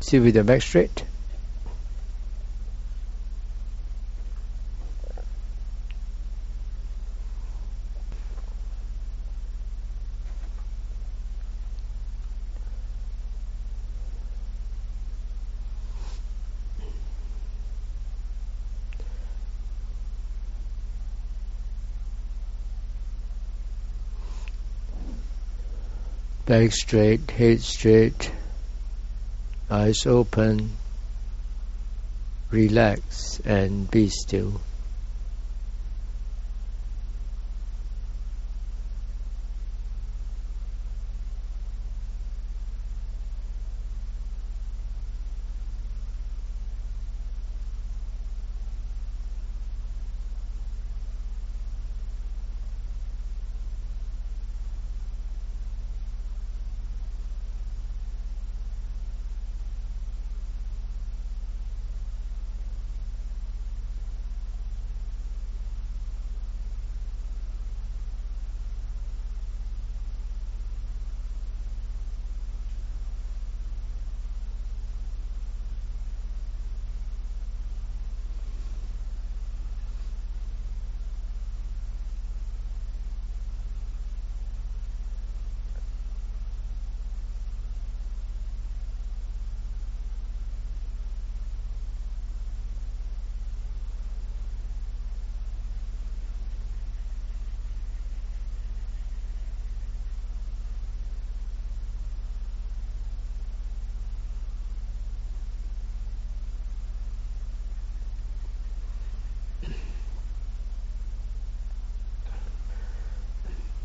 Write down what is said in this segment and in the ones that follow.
Sit with the back straight. Back straight, head straight, eyes open, relax and be still.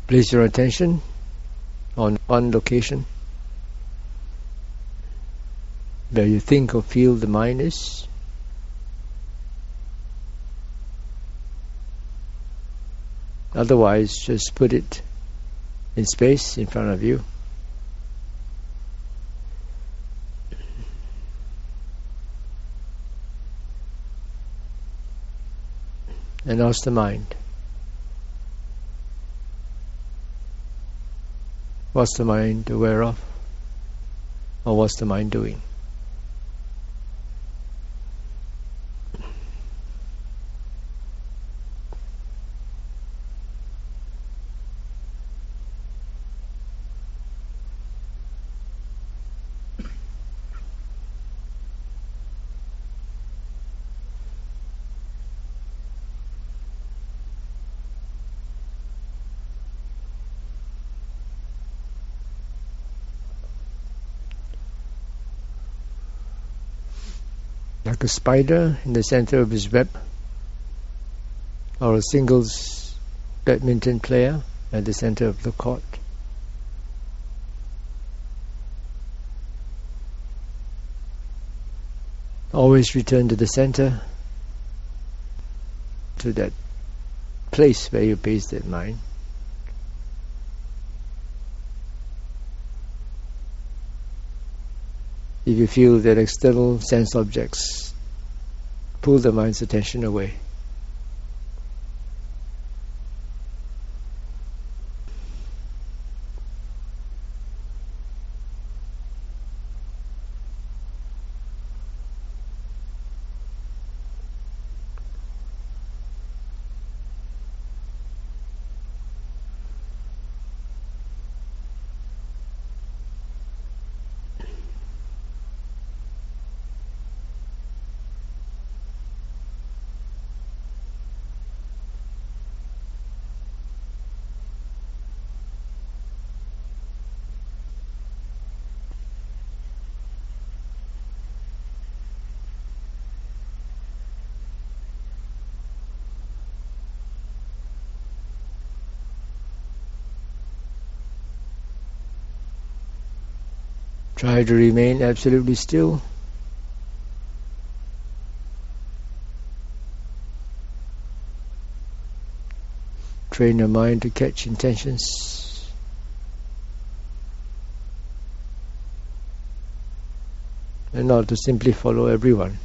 Place your attention on one location where you think or feel the mind is. Otherwise, just put it in space in front of you. And ask the mind. What's the mind aware of? Or what's the mind doing? A spider in the center of his web, or a singles badminton player at the center of the court. Always return to the center, to that place where you base that mind. if you feel that external sense objects pull the mind's attention away. Try to remain absolutely still. Train your mind to catch intentions. And not to simply follow everyone.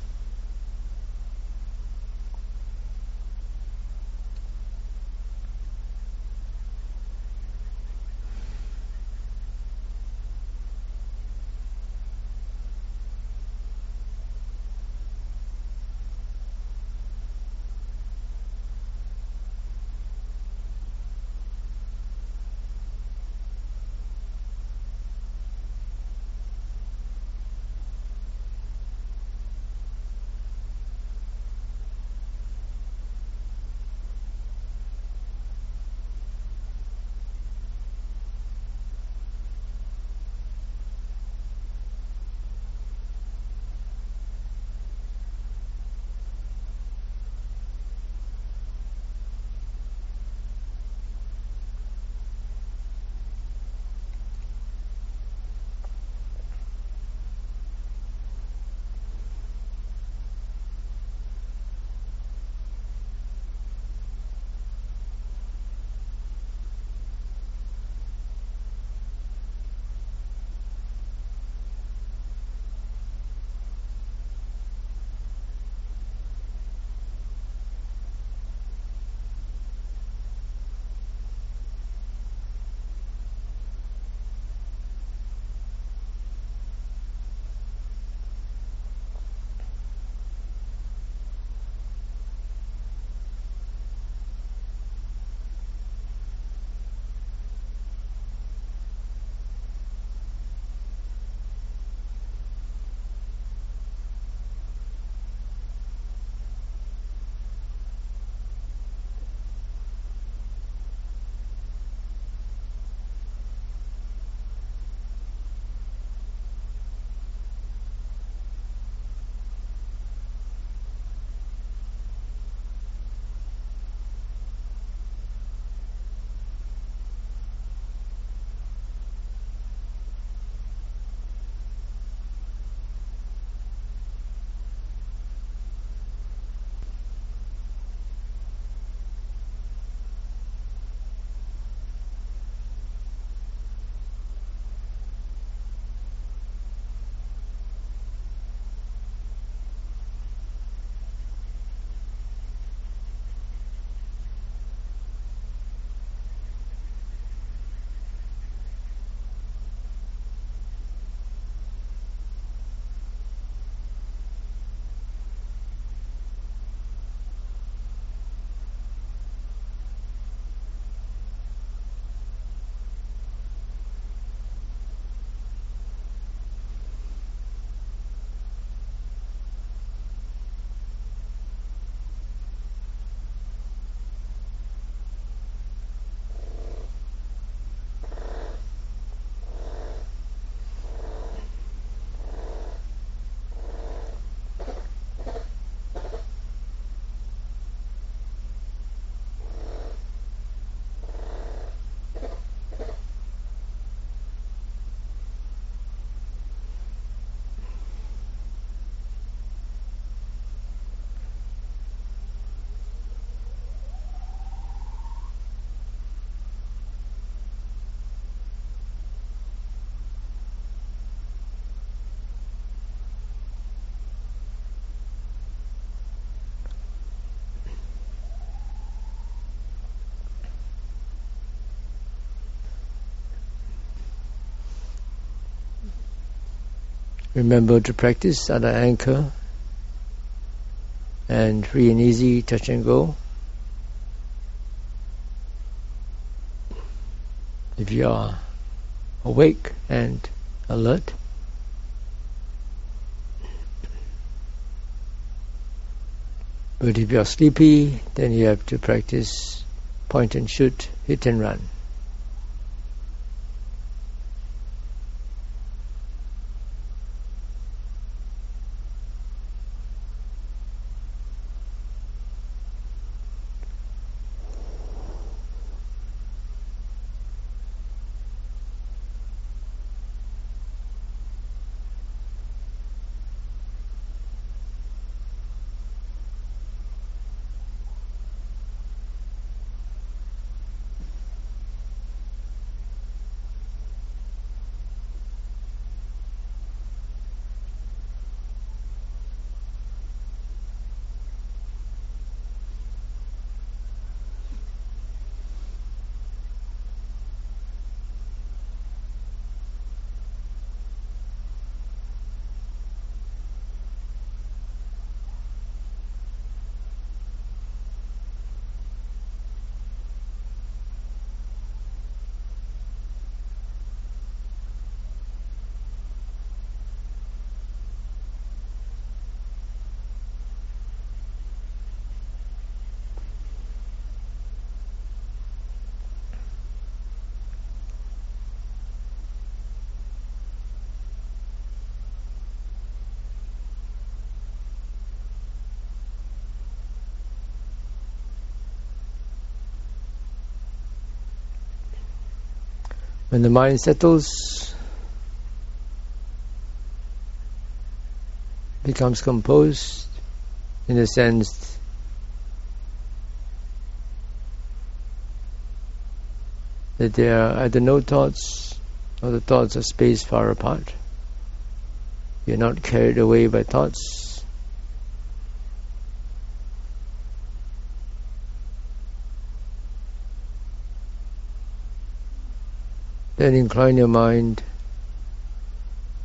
Remember to practice at an anchor and free and easy touch and go. If you are awake and alert, but if you are sleepy, then you have to practice point and shoot, hit and run. When the mind settles, becomes composed in the sense that there are either no thoughts or the thoughts are spaced far apart. You're not carried away by thoughts. Then incline your mind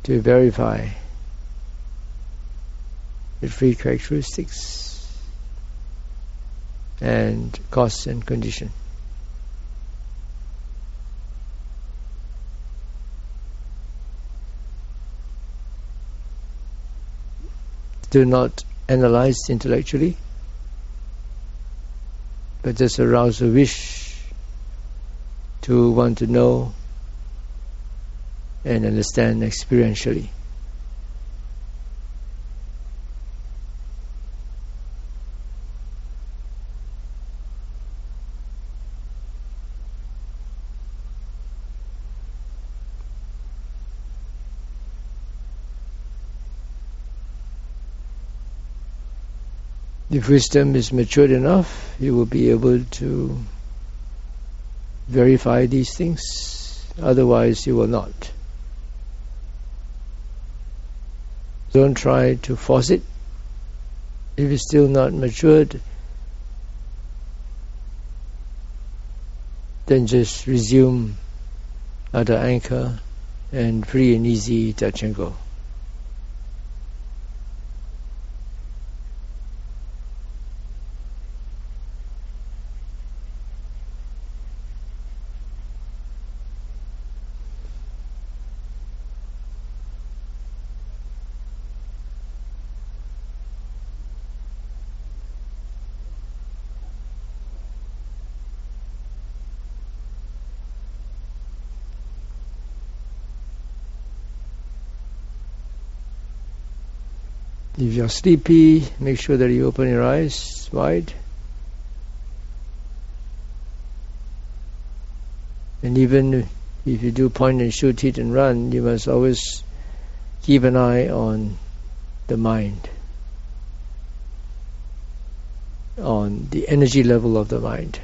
to verify the three characteristics and cause and condition. Do not analyze intellectually, but just arouse a wish to want to know and understand experientially. If wisdom is matured enough, you will be able to verify these things. Otherwise, you will not. Don't try to force it. If it's still not matured, then just resume at the anchor and free and easy touch and go. If you're sleepy, make sure that you open your eyes wide. And even if you do point and shoot, hit and run, you must always keep an eye on the mind, on the energy level of the mind.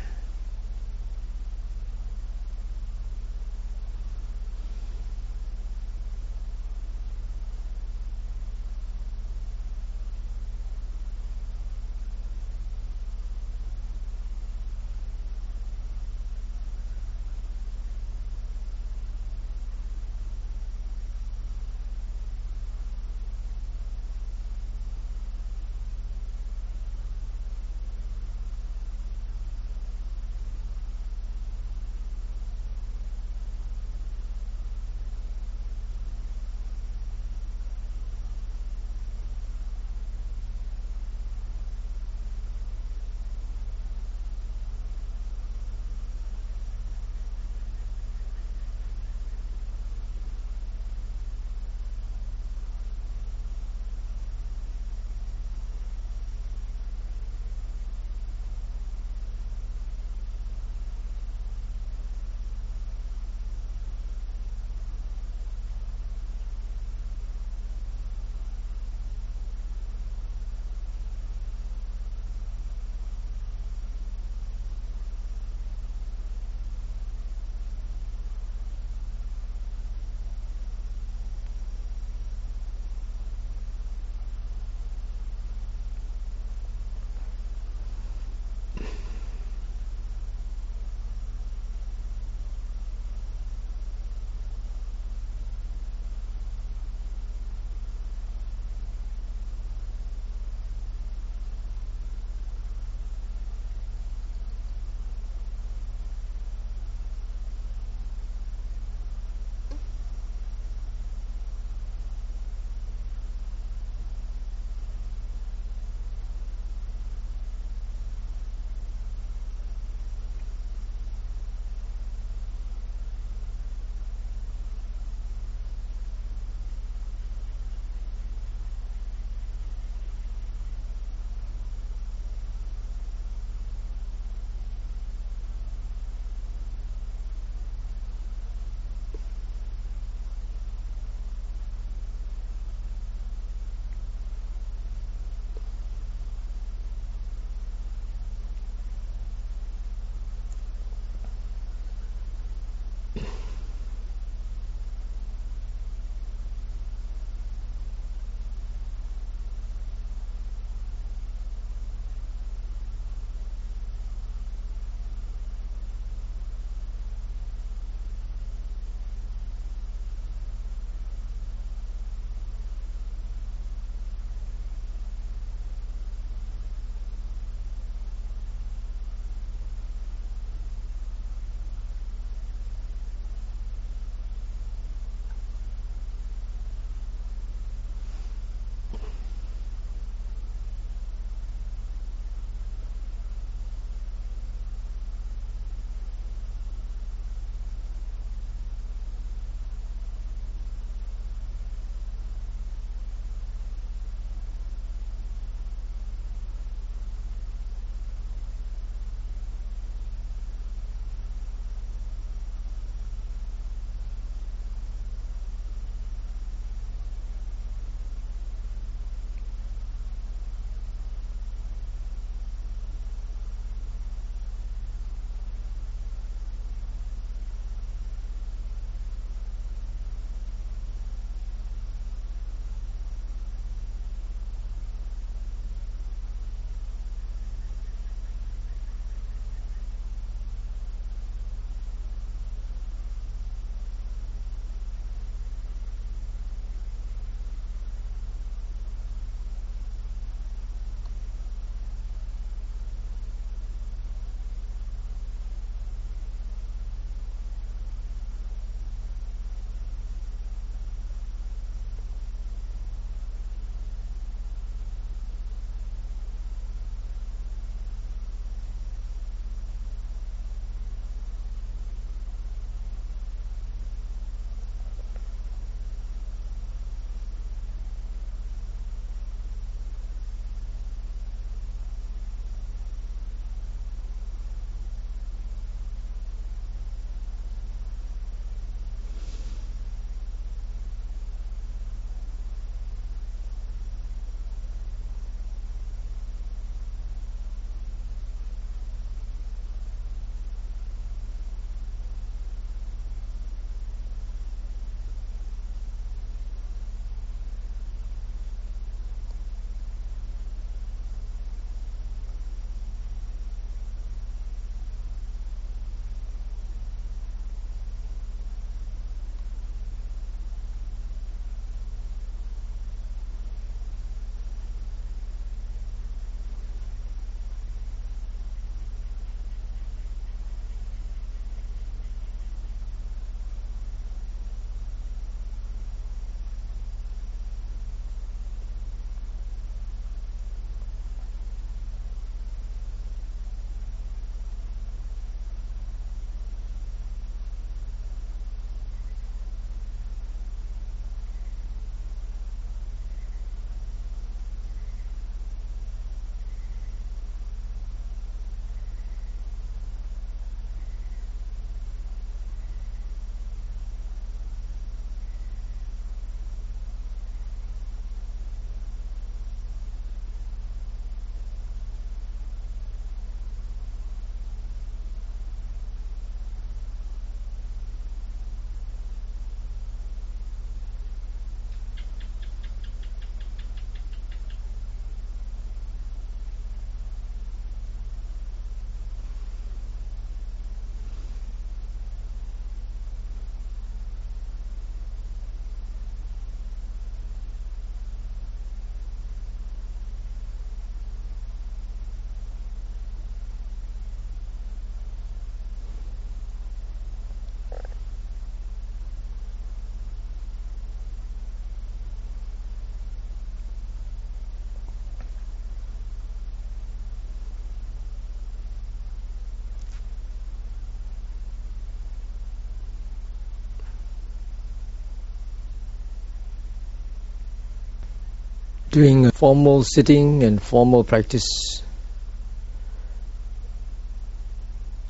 Doing formal sitting and formal practice,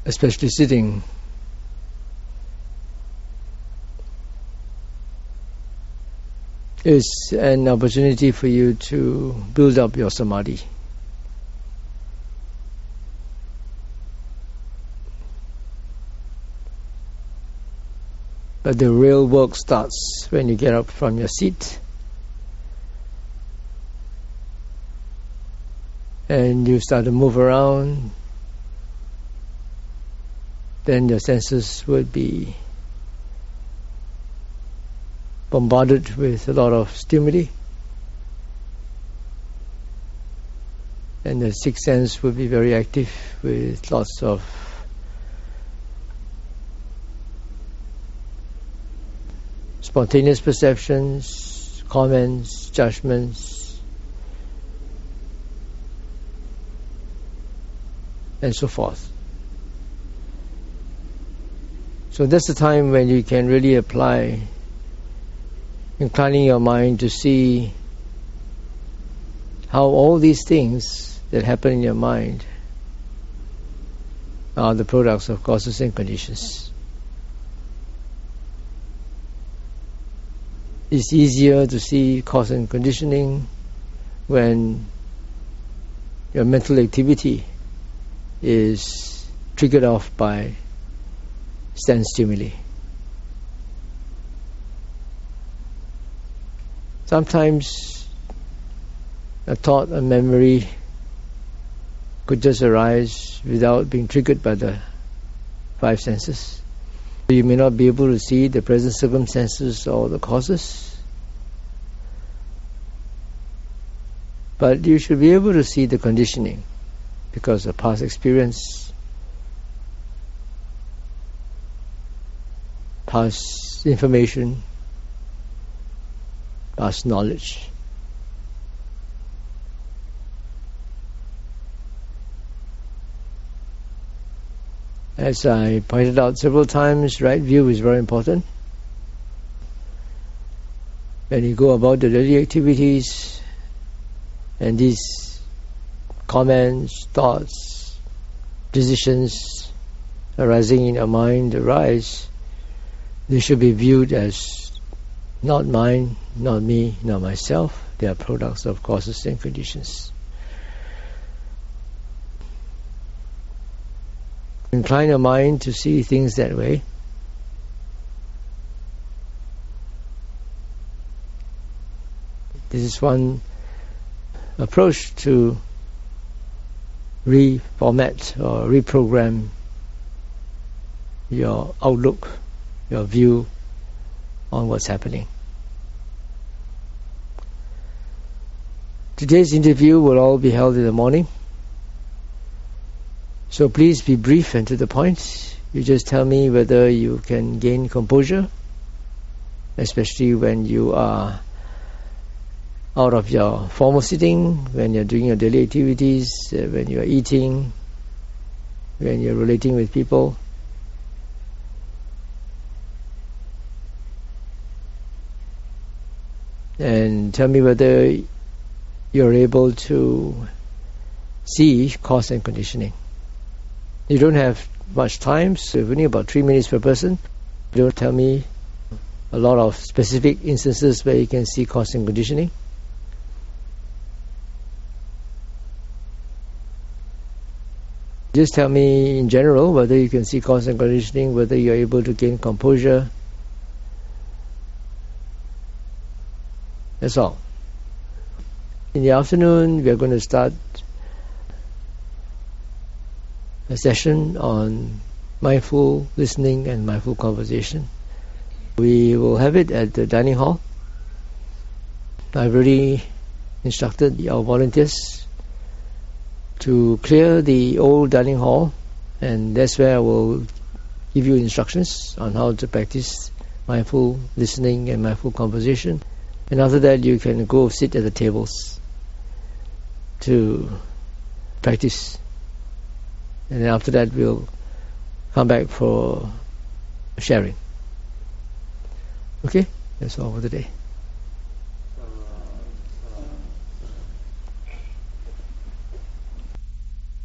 especially sitting, is an opportunity for you to build up your samadhi. But the real work starts when you get up from your seat and you start to move around, then your senses would be bombarded with a lot of stimuli. And the sixth sense would be very active with lots of spontaneous perceptions, comments, judgments, and so forth. So that's the time when you can really apply inclining your mind to see how all these things that happen in your mind are the products of causes and conditions. It's easier to see cause and conditioning when your mental activity is triggered off by sense stimuli. Sometimes a thought, a memory could just arise without being triggered by the five senses. You may not be able to see the present circumstances or the causes, but you should be able to see the conditioning because of past experience, past information, past knowledge. As I pointed out several times, right view is very important. When you go about the daily activities and these comments, thoughts, decisions arising in your mind arise, they should be viewed as not mine, not me, not myself. They are products of causes and conditions. Incline your mind to see things that way. This is one approach to reformat or reprogram your outlook, your view on what's happening. Today's interview will all be held in the morning. So please be brief and to the point. You just tell me whether you can gain composure, especially when you are out of your formal sitting, when you're doing your daily activities, uh, when you're eating, when you're relating with people. And tell me whether you're able to see cause and conditioning. You don't have much time, so only about three minutes per person. Don't tell me a lot of specific instances where you can see cause and conditioning. Just tell me in general whether you can see cause and conditioning, whether you're able to gain composure. That's all. In the afternoon, we are going to start a session on mindful listening and mindful conversation. We will have it at the dining hall. I've already instructed our volunteers to clear the old dining hall and that's where I will give you instructions on how to practice mindful listening and mindful conversation. And after that you can go sit at the tables to practice. And then after that we'll come back for sharing. Okay? That's all for today